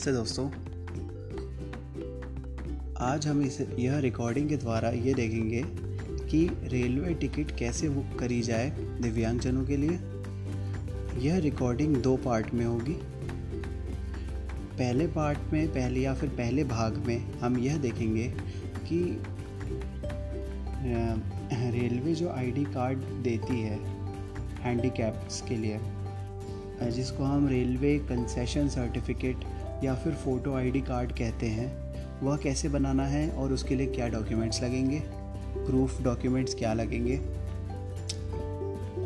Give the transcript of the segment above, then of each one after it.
नमस्ते दोस्तों। आज हम इस यह रिकॉर्डिंग के द्वारा ये देखेंगे कि रेलवे टिकट कैसे बुक करी जाए दिव्यांगजनों के लिए। यह रिकॉर्डिंग दो पार्ट में होगी। पहले पार्ट में, पहले या फिर पहले भाग में हम यह देखेंगे कि रेलवे जो आईडी कार्ड देती है हैंडीकैप्स के लिए, जिसको हम रेलवे कंसेशन सर्टिफिकेट या फिर फ़ोटो आईडी कार्ड कहते हैं वह कैसे बनाना है और उसके लिए क्या डॉक्यूमेंट्स लगेंगे प्रूफ डॉक्यूमेंट्स क्या लगेंगे।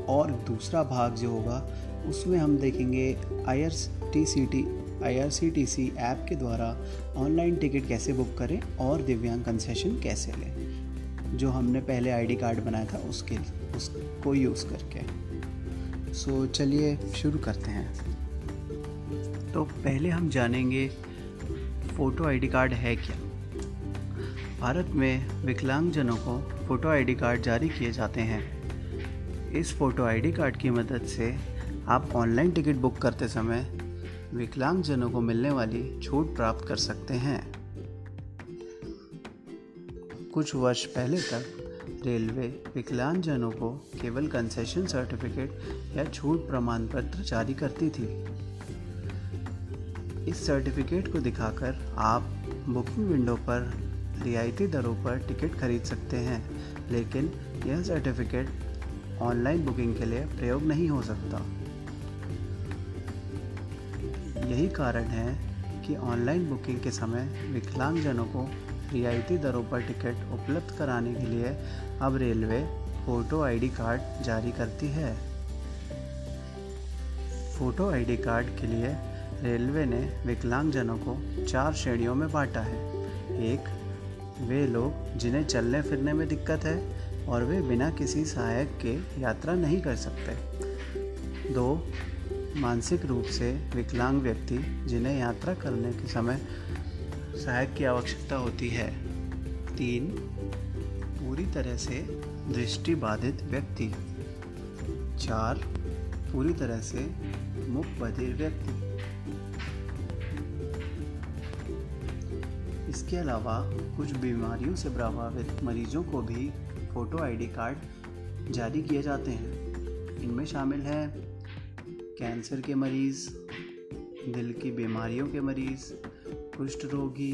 और दूसरा भाग जो होगा उसमें हम देखेंगे I R T C T I R C T C app के द्वारा ऑनलाइन टिकट कैसे बुक करें और दिव्यांग कंसेशन कैसे लें जो हमने पहले आईडी कार्ड बनाया था उसके उसको यूज़ करके। सो so, चलिए शुरू करते हैं। तो पहले हम जानेंगे फ़ोटो आईडी कार्ड है क्या। भारत में विकलांगजनों को फ़ोटो आईडी कार्ड जारी किए जाते हैं। इस फ़ोटो आईडी कार्ड की मदद से आप ऑनलाइन टिकट बुक करते समय विकलांगजनों को मिलने वाली छूट प्राप्त कर सकते हैं। कुछ वर्ष पहले तक रेलवे विकलांगजनों को केवल कंसेशन सर्टिफिकेट या छूट प्रमाण पत्र जारी करती थी। इस सर्टिफिकेट को दिखाकर आप बुकिंग विंडो पर रियायती दरों पर टिकट खरीद सकते हैं, लेकिन यह सर्टिफिकेट ऑनलाइन बुकिंग के लिए प्रयोग नहीं हो सकता। यही कारण है कि ऑनलाइन बुकिंग के समय विकलांगजनों को रियायती दरों पर टिकट उपलब्ध कराने के लिए अब रेलवे फ़ोटो आईडी कार्ड जारी करती है। फ़ोटो आईडी कार्ड के लिए रेलवे ने विकलांगजनों को चार श्रेणियों में बांटा है। एक, वे लोग जिन्हें चलने फिरने में दिक्कत है और वे बिना किसी सहायक के यात्रा नहीं कर सकते। दो, मानसिक रूप से विकलांग व्यक्ति जिन्हें यात्रा करने के समय सहायक की आवश्यकता होती है। तीन, पूरी तरह से दृष्टि बाधित व्यक्ति। चार, पूरी तरह से मुख बधिर व्यक्ति। इसके अलावा कुछ बीमारियों से प्रभावित मरीजों को भी फ़ोटो आईडी कार्ड जारी किए जाते हैं। इनमें शामिल है कैंसर के मरीज़, दिल की बीमारियों के मरीज़ कुष्ठ रोगी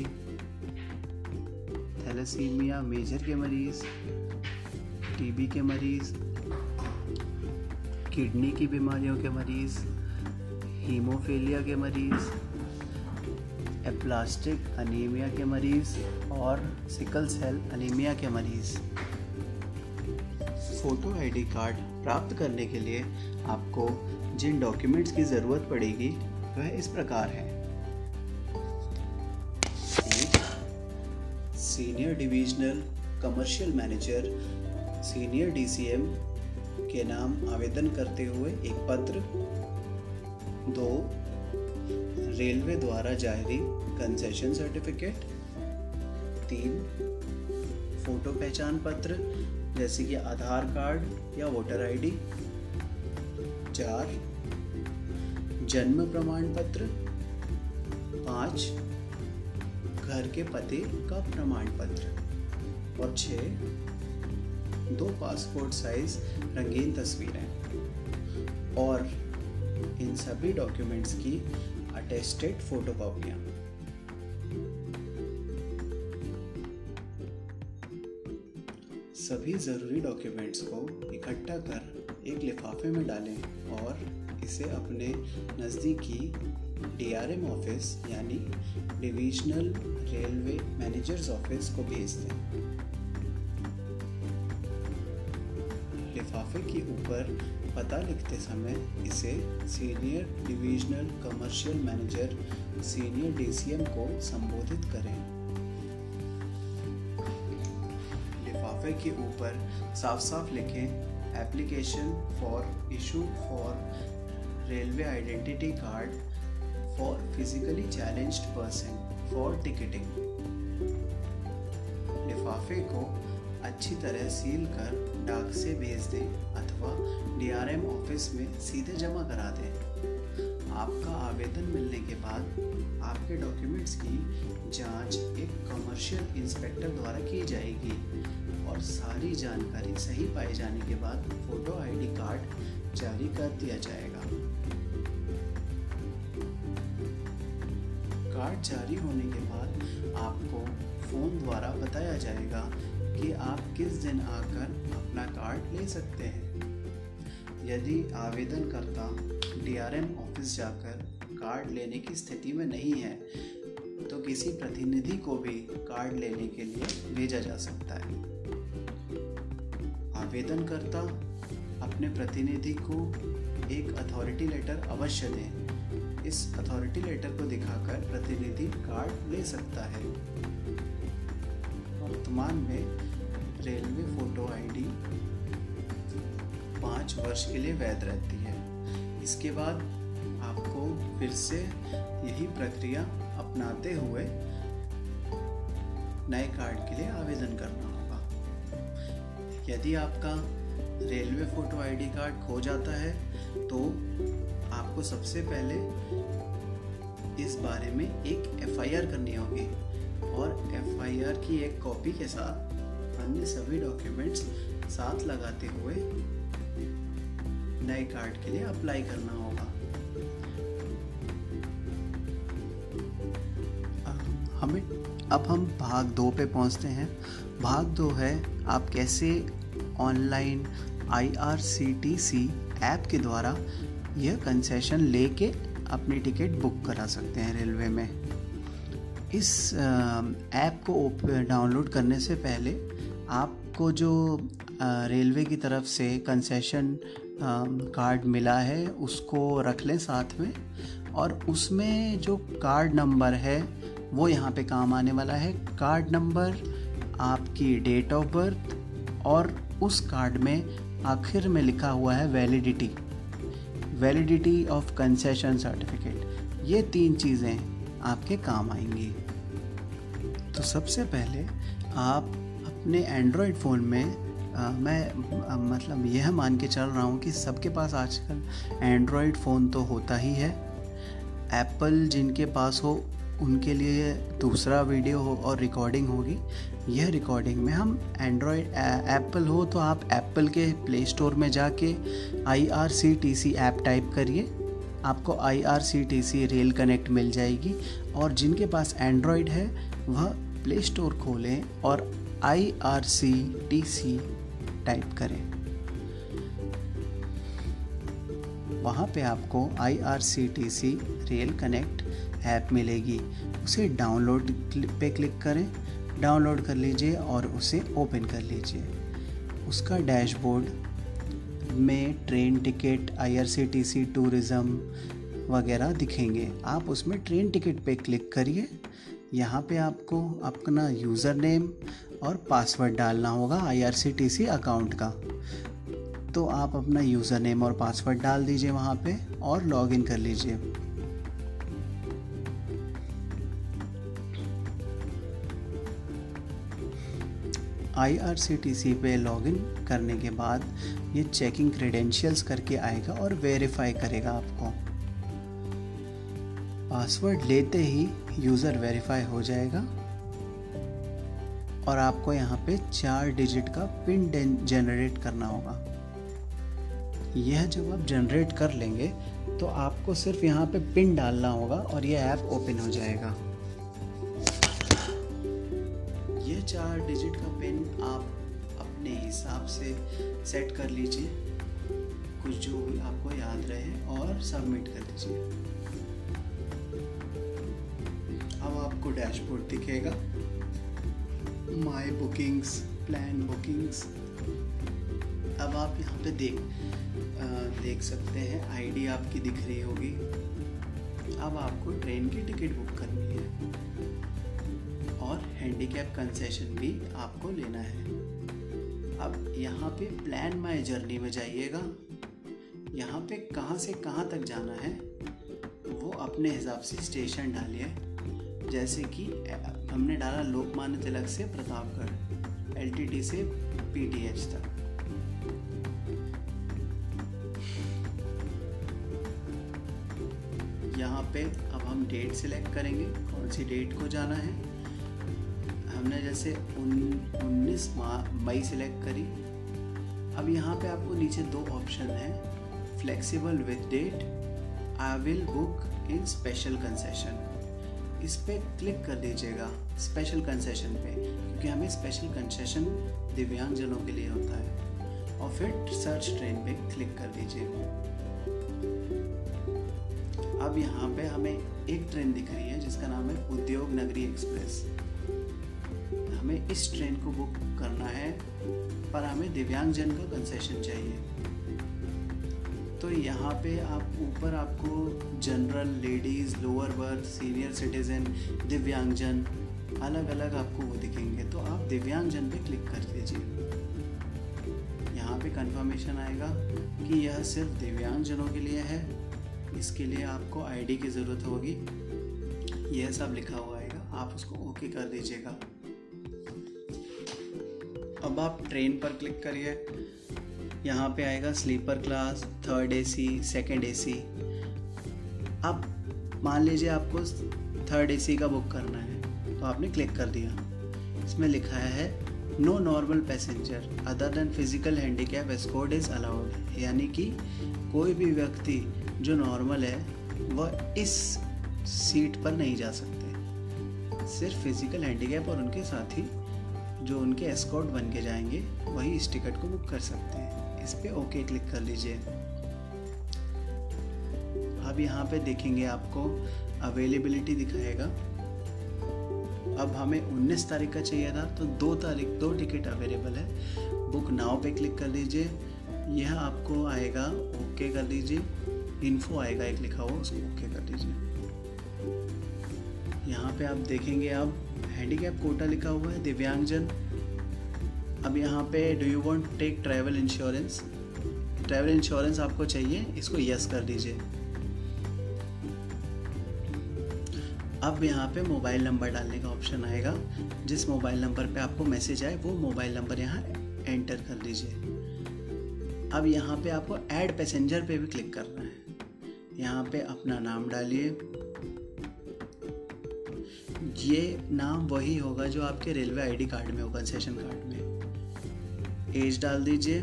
थैलेसीमिया मेजर के मरीज़ टीबी के मरीज़ किडनी की बीमारियों के मरीज़ हीमोफीलिया के मरीज़ एप्लास्टिक अनीमिया के मरीज़ और सिकल सेल अनीमिया के मरीज़। फ़ोटो आईडी कार्ड प्राप्त करने के लिए आपको जिन डॉक्यूमेंट्स की ज़रूरत पड़ेगी, वह इस प्रकार है। Senior divisional commercial manager senior DCM के नाम आवेदन करते हुए एक पत्र। दो रेलवे द्वारा जारी कंसेशन सर्टिफिकेट तीन फ़ोटो पहचान पत्र, जैसे कि आधार कार्ड या वोटर आईडी चार, जन्म प्रमाण पत्र। पाँच, घर के पते का प्रमाण पत्र। और छ दो पासपोर्ट साइज़ रंगीन तस्वीरें। और इन सभी डॉक्यूमेंट्स की अटेस्टेड फ़ोटो कॉपियाँ सभी ज़रूरी डॉक्यूमेंट्स को इकट्ठा कर एक लिफाफे में डालें और इसे अपने नज़दीकी डीआरएम ऑफ़िस यानी डिविजनल रेलवे मैनेजर्स ऑफ़िस को भेज दें। लिफाफे के ऊपर पता लिखते समय इसे senior divisional commercial manager, senior DCM को संबोधित करें। लिफाफे के ऊपर साफ़ साफ़ लिखें, application for issue for railway identity card for physically challenged person for ticketing. लिफाफे को अच्छी तरह सील कर डाक से भेज दें अथवा डीआरएम ऑफ़िस में सीधे जमा करा दें। आपका आवेदन मिलने के बाद आपके डॉक्यूमेंट्स की जाँच एक कमर्शियल इंस्पेक्टर द्वारा की जाएगी और सारी जानकारी सही पाए जाने के बाद फ़ोटो आईडी कार्ड जारी कर दिया जाएगा। कार्ड जारी होने के बाद आपको फ़ोन द्वारा बताया जाएगा कि आप किस दिन आकर अपना कार्ड ले सकते हैं। यदि आवेदनकर्ता डीआरएम ऑफ़िस जाकर कार्ड लेने की स्थिति में नहीं है तो किसी प्रतिनिधि को भी कार्ड लेने के लिए भेजा जा सकता है। आवेदनकर्ता अपने प्रतिनिधि को एक अथॉरिटी लेटर अवश्य दें। इस अथॉरिटी लेटर को दिखाकर प्रतिनिधि कार्ड ले सकता है। वर्तमान में रेलवे फ़ोटो आईडी पाँच वर्ष के लिए वैध रहती है। इसके बाद आपको फिर से यही प्रक्रिया अपनाते हुए नए कार्ड के लिए आवेदन करना होगा। यदि आपका रेलवे फ़ोटो आईडी कार्ड खो जाता है तो आपको सबसे पहले इस बारे में एक एफआईआर करनी होगी। और एफआईआर की एक कॉपी के साथ अन्य सभी डॉक्यूमेंट्स साथ लगाते हुए नए कार्ड के लिए अप्लाई करना होगा। हमें, अब हम भाग दो पे पहुँचते हैं। भाग दो है, आप कैसे ऑनलाइन आईआरसीटीसी ऐप के द्वारा यह कंसेशन लेके अपनी टिकट बुक करा सकते हैं रेलवे में। इस ऐप को डाउनलोड करने से पहले आपको जो रेलवे की तरफ़ से कंसेशन कार्ड मिला है, उसको रख लें साथ में और उसमें जो कार्ड नंबर है, वो यहाँ पे काम आने वाला है। कार्ड नंबर आपकी डेट ऑफ़ बर्थ और उस कार्ड में आखिर में लिखा हुआ है validity validity of concession certificate ये तीन चीज़ें आपके काम आएँगी। तो सबसे पहले आप अपने एंड्रॉयड फ़ोन में आ, मैं आ, मतलब यह मान के चल रहा हूँ कि सबके पास आजकल एंड्रॉयड फ़ोन तो होता ही है। एप्पल जिनके पास हो उनके लिए दूसरा वीडियो हो और रिकॉर्डिंग होगी। यह रिकॉर्डिंग में हम एंड्रॉयड एप्पल हो तो आप एप्पल के प्ले स्टोर में जाके I R C T C app type करिए। आपको I R C T C rail connect मिल जाएगी और जिनके पास एंड्रॉयड है वह प्ले स्टोर खोलें और I R C T C type करें। वहाँ पे आपको I R C T C rail connect app मिलेगी। उसे डाउनलोड पे क्लिक करें, डाउनलोड कर लीजिए और उसे ओपन कर लीजिए। उसका डैशबोर्ड में train ticket I R C T C tourism वगैरह दिखेंगे। आप उसमें ट्रेन टिकट पे क्लिक करिए यहाँ पे आपको अपना यूज़र नेम और पासवर्ड डालना होगा आईआरसीटीसी अकाउंट का। तो आप अपना यूज़र नेम और पासवर्ड डाल दीजिए वहाँ पे और लॉग इन कर लीजिए। आई आर सी टी सी पे लॉगिन करने के बाद ये चेकिंग क्रेडेंशियल्स करके आएगा और वेरीफाई करेगा आपको। पासवर्ड लेते ही यूज़र वेरीफाई हो जाएगा और आपको यहाँ पे चार डिजिट का पिन जनरेट करना होगा। यह जब आप जनरेट कर लेंगे तो आपको सिर्फ़ यहाँ पे पिन डालना होगा और यह ऐप ओपन हो जाएगा। यह चार डिजिट का पिन आप अपने हिसाब से सेट कर लीजिए। कुछ जो भी आपको याद रहे और सबमिट कर दीजिए। आपको डैशबोर्ड दिखेगा। माई बुकिंग्स प्लान बुकिंग्स अब आप यहाँ पे देख आ, देख सकते हैं आईडी आपकी दिख रही होगी। अब आपको ट्रेन की टिकट बुक करनी है। और हैंडीकैप कंसेशन भी आपको लेना है। अब यहाँ पे प्लान माई जर्नी में जाइएगा। यहाँ पे कहाँ से कहाँ तक जाना है वो अपने हिसाब से स्टेशन डालिए। जैसे कि हमने डाला लोकमान्य तिलक से प्रतापगढ़ एल से पी तक। यहाँ पे अब हम डेट सिलेक्ट करेंगे, कौन सी डेट को जाना है। हमने जैसे उन्नीस मई सिलेक्ट करी। अब यहाँ पे आपको नीचे दो ऑप्शन है flexible with date I will book in special concession इस पर क्लिक कर दीजिएगा स्पेशल कंसेशन पे, क्योंकि हमें स्पेशल कंसेशन दिव्यांगजनों के लिए होता है। और फिर सर्च ट्रेन पे क्लिक कर दीजिए। अब यहाँ पे हमें एक ट्रेन दिख रही है, जिसका नाम है उद्योग नगरी एक्सप्रेस हमें इस ट्रेन को बुक करना है, पर हमें दिव्यांगजन का कंसेशन चाहिए। तो यहाँ पे आप, ऊपर आपको general ladies lower berth senior citizen दिव्यांगजन अलग अलग आपको वो दिखेंगे। तो आप दिव्यांगजन पे क्लिक कर दीजिए। यहाँ पे कंफर्मेशन आएगा कि यह सिर्फ़ दिव्यांगजनों के लिए है। इसके लिए आपको आईडी की ज़रूरत होगी। यह सब लिखा हुआ आएगा। आप उसको ओके कर दीजिएगा। अब आप ट्रेन पर क्लिक करिए। यहाँ पे आएगा sleeper class third AC second AC अब मान लीजिए आपको थर्ड एसी का बुक करना है तो आपने क्लिक कर दिया। इसमें लिखा है no normal passenger other than physical handicap escort is allowed यानी कि कोई भी व्यक्ति जो नॉर्मल है, वह इस सीट पर नहीं जा सकते। सिर्फ़ फ़िज़िकल हैंडीकैप और उनके साथी जो उनके एस्कॉर्ट बन के जाएँगे, वही इस टिकट को बुक कर सकते हैं। इस पर ओके क्लिक कर लीजिए। अब यहाँ पे देखेंगे आपको अवेलेबिलिटी दिखाएगा। अब हमें 19 तारीख का चाहिए था तो दो तारीख, दो टिकट अवेलेबल है। बुक नाव पे क्लिक कर लीजिए। यह आपको आएगा, ओके कर दीजिए इन्फो आएगा, एक लिखा हुआ, उसको ओके कर दीजिए यहाँ पे आप देखेंगे, अब हैंडीकैप कोटा लिखा हुआ है, दिव्यांगजन। अब यहाँ पे do you want take travel insurance travel insurance आपको चाहिए, इसको यस कर दीजिए। अब यहाँ पे मोबाइल नंबर डालने का ऑप्शन आएगा। जिस मोबाइल नंबर पे आपको मैसेज आए, वो मोबाइल नंबर यहाँ एंटर कर दीजिए। अब यहाँ पे आपको ऐड पैसेंजर पे भी क्लिक करना है। यहाँ पे अपना नाम डालिए। ये नाम वही होगा जो आपके रेलवे आईडी कार्ड में हो कंसेशन कार्ड में। एज डाल दीजिए।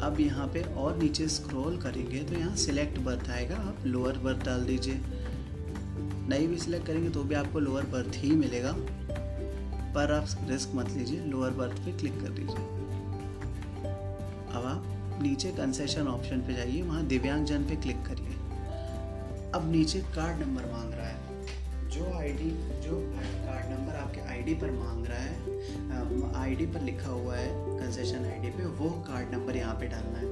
अब यहाँ पे और नीचे स्क्रॉल करेंगे तो यहाँ सिलेक्ट बर्थ आएगा। आप लोअर बर्थ डाल दीजिए। नहीं भी सिलेक्ट करेंगे तो भी आपको लोअर बर्थ ही मिलेगा। पर आप रिस्क मत लीजिए लोअर बर्थ पे क्लिक कर दीजिए। अब आप नीचे कंसेशन ऑप्शन पे जाइए, वहाँ दिव्यांग जन पे क्लिक करिए। अब नीचे कार्ड नंबर मांग रहा है। जो आईडी जो कार्ड नंबर आपके आईडी पर मांग रहा है आईडी पर लिखा हुआ है कंसेशन आईडी पे, वो कार्ड नंबर यहाँ पे डालना है।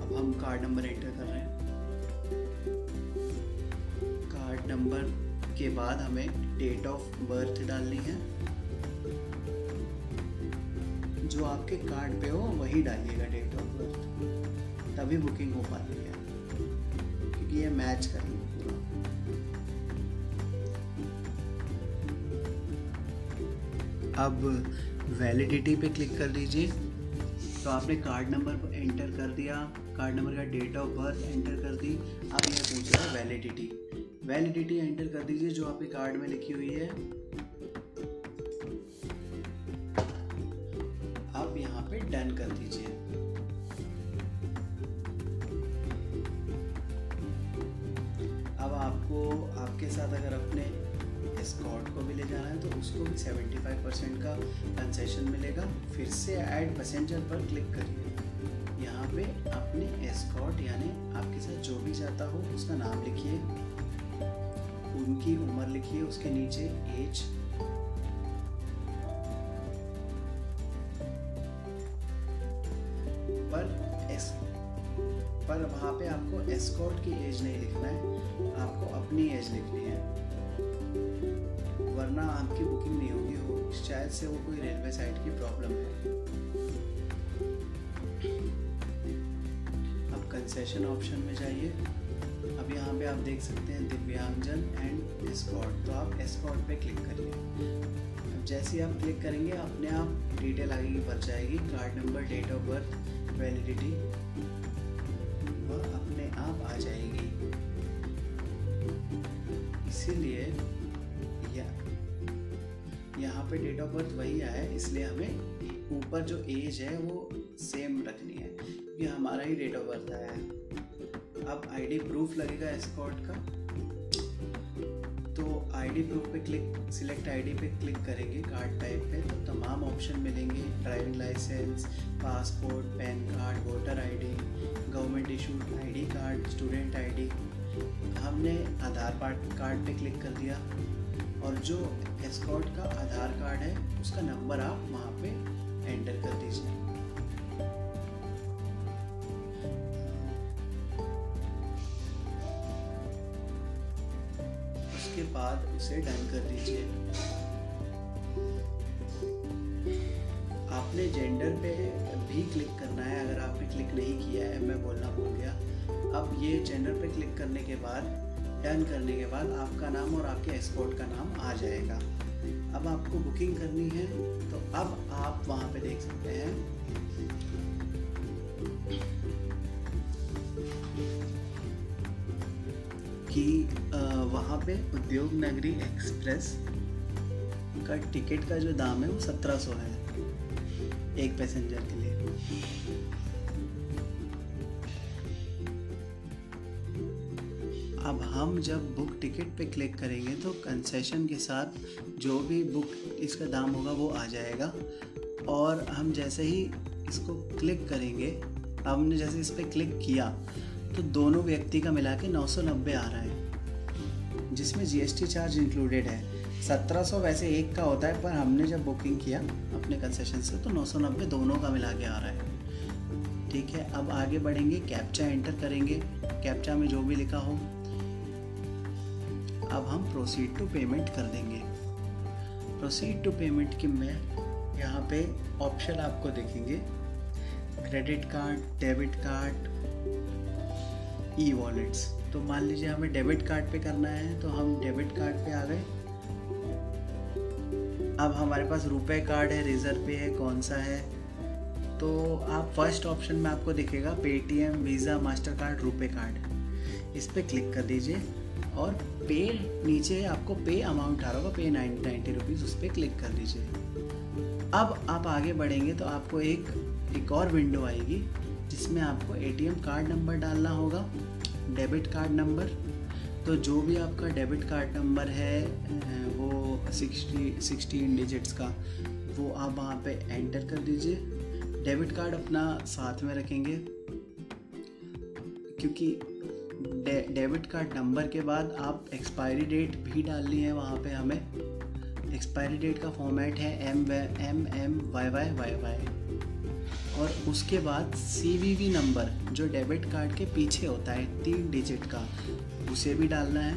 अब हम कार्ड नंबर एंटर कर रहे हैं। कार्ड नंबर के बाद हमें डेट ऑफ़ बर्थ डालनी है। जो आपके कार्ड पे हो, वही डालिएगा डेट ऑफ़ बर्थ तभी बुकिंग हो पाती है। ये मैच करेंगे अब वैलिडिटी पे क्लिक कर दीजिए तो आपने कार्ड नंबर एंटर कर दिया। कार्ड नंबर का डेट ऑफ़ बर्थ एंटर कर दी। अब यह पूछ रहा है वैलिडिटी वैलिडिटी एंटर कर दीजिए, जो आपके कार्ड में लिखी हुई है। अब यहाँ पे डन कर दीजिए। आपको आपके साथ अगर अपने स्कॉट को भी ले जाना है तो उसको भी 75 परसेंट का कंसेशन मिलेगा। फिर से ऐड पैसेंजर पर क्लिक करिए। यहाँ पे अपने एस्कॉट यानी आपके साथ जो भी जाता हो, उसका नाम लिखिए, उनकी उम्र लिखिए, उसके नीचे एज पर पर वहाँ पे आपको एस्कॉट की एज नहीं लिखना है, आपको अपनी एज लिखनी है। वरना आपकी बुकिंग नहीं होगी हो शायद से वो कोई रेलवे साइट की प्रॉब्लम है। अब कंसेशन ऑप्शन में जाइए। अब यहाँ पे आप देख सकते हैं दिव्यांगजन एंड एस्कॉट तो आप एस्कॉर्ट पे क्लिक करिए। अब जैसे आप क्लिक करेंगे, अपने आप डिटेल आगे की भर जाएगी। Card number date of birth validity यहाँ पे डेट ऑफ़ बर्थ वही आया है, इसलिए हमें ऊपर जो एज है वो सेम रखनी है ये हमारा ही डेट ऑफ़ बर्थ आया है। अब आईडी प्रूफ लगेगा एस्कॉर्ट का। तो आईडी प्रूफ पे क्लिक सिलेक्ट आईडी पे क्लिक करेंगे कार्ड टाइप पे तो तमाम ऑप्शन मिलेंगे। Driving licence passport PAN card voter ID government issued ID card student ID हमने आधार कार्ड पे क्लिक कर दिया। और जो एस्कॉर्ट का आधार कार्ड है, उसका नंबर आप वहाँ पे एंटर कर दीजिए। उसके बाद उसे डन कर दीजिए। आपने जेंडर पे भी क्लिक करना है, अगर आपने क्लिक नहीं किया है, मैं बोलना भूल गया। अब ये जेंडर पे क्लिक करने के बाद डन करने के बाद आपका नाम और आपके एक्सपोर्ट का नाम आ जाएगा। अब आपको बुकिंग करनी है तो अब आप वहाँ पे देख सकते हैं। कि वहाँ पे उद्योग नगरी एक्सप्रेस का टिकट का जो दाम है वो सत्रह सौ है एक पैसेंजर के लिए। अब हम जब बुक टिकट पे क्लिक करेंगे तो कंसेशन के साथ जो भी बुक इसका दाम होगा वो आ जाएगा। और हम जैसे ही इसको क्लिक करेंगे, हमने जैसे इस पर क्लिक किया तो दोनों व्यक्ति का मिला के नौ सौ नब्बे आ रहा है, जिसमें जीएसटी चार्ज इंक्लूडेड है। 1700 वैसे एक का होता है, पर हमने जब बुकिंग किया अपने कंसेशन से तो 990 दोनों का मिला के आ रहा है। ठीक है, अब आगे बढ़ेंगे कैप्चा एंटर करेंगे। कैप्चा में जो भी लिखा हो अब हम प्रोसीड टू पेमेंट कर देंगे। प्रोसीड टू पेमेंट के में यहाँ पे ऑप्शन आपको देखेंगे। Credit card debit card e wallets तो मान लीजिए हमें डेबिट कार्ड पे करना है तो हम डेबिट कार्ड पे आ गए। अब हमारे पास रुपए कार्ड है रिज़र्व पे है, कौन सा है? तो आप फ़र्स्ट ऑप्शन में आपको दिखेगा Paytm Visa Mastercard RuPay card इस पर क्लिक कर दीजिए। और पे नीचे आपको पे अमाउंट आ रहा होगा पे नाइन नाइन्टी रुपीज़ उस पर क्लिक कर दीजिए। अब आप आगे बढ़ेंगे तो आपको एक एक और विंडो आएगी, जिसमें आपको एटीएम कार्ड नंबर डालना होगा डेबिट कार्ड नंबर तो जो भी आपका डेबिट कार्ड नंबर है, वो सिक्सटी सिक्सटीन डिजिट्स का, वो आप वहाँ पे एंटर कर दीजिए। डेबिट कार्ड अपना साथ में रखेंगे, क्योंकि डे, डेबिट कार्ड नंबर के बाद आप एक्सपायरी डेट भी डालनी है वहाँ पे हमें। एक्सपायरी डेट का फॉर्मेट है M M M Y Y Y Y और उसके बाद सी नंबर जो डेबिट कार्ड के पीछे होता है तीन डिजिट का उसे भी डालना है।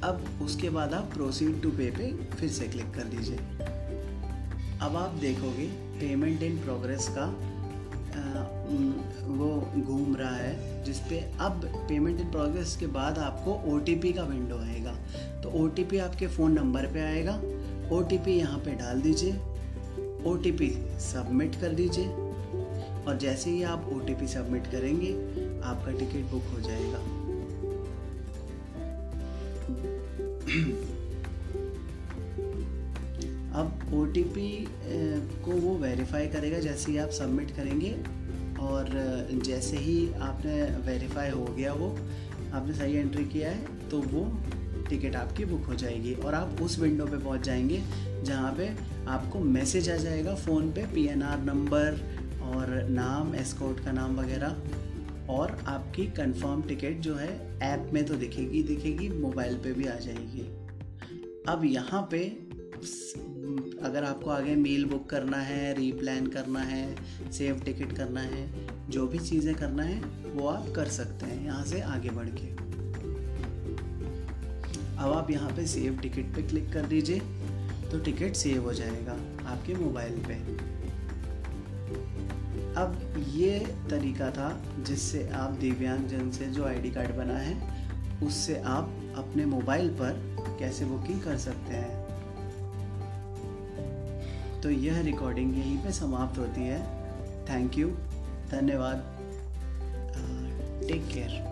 अब उसके बाद आप प्रोसीड टू पे पे फिर से क्लिक कर दीजिए। अब आप देखोगे पेमेंट इन प्रोग्रेस का वो घूम रहा है, जिसपे अब पेमेंट इन प्रोग्रेस के बाद आपको ओटीपी का विंडो आएगा। तो ओटीपी आपके फ़ोन नंबर पे आएगा। ओ टी पी यहाँ पर डाल दीजिए। ओटीपी सबमिट कर दीजिए। और जैसे ही आप ओटीपी सबमिट करेंगे, आपका टिकट बुक हो जाएगा। अब ओटीपी को वो वेरीफाई करेगा, जैसे ही आप सबमिट करेंगे और जैसे ही आपने वेरीफाई हो गया वो, आपने सही एंट्री किया है तो वो टिकट आपकी बुक हो जाएगी और आप उस विंडो पे पहुँच जाएँगे जहाँ पे आपको मैसेज आ जाएगा फ़ोन पे पीएनआर नंबर और नाम एस्कॉट का नाम वगैरह और आपकी कंफर्म टिकट जो है ऐप में तो दिखेगी दिखेगी मोबाइल पे भी आ जाएगी। अब यहाँ पे अगर आपको आगे मील बुक करना है रीप्लान करना है सेव टिकट करना है, जो भी चीज़ें करना है, वो आप कर सकते हैं यहाँ से आगे बढ़ के। अब आप यहाँ पे सेव टिकट पे क्लिक कर दीजिए तो टिकट सेव हो जाएगा आपके मोबाइल पे। अब ये तरीका था जिससे आप दिव्यांगजन से जो आईडी कार्ड बना है, उससे आप अपने मोबाइल पर कैसे बुकिंग कर सकते हैं। तो यह रिकॉर्डिंग यहीं पे समाप्त होती है। थैंक यू धन्यवाद। uh, take care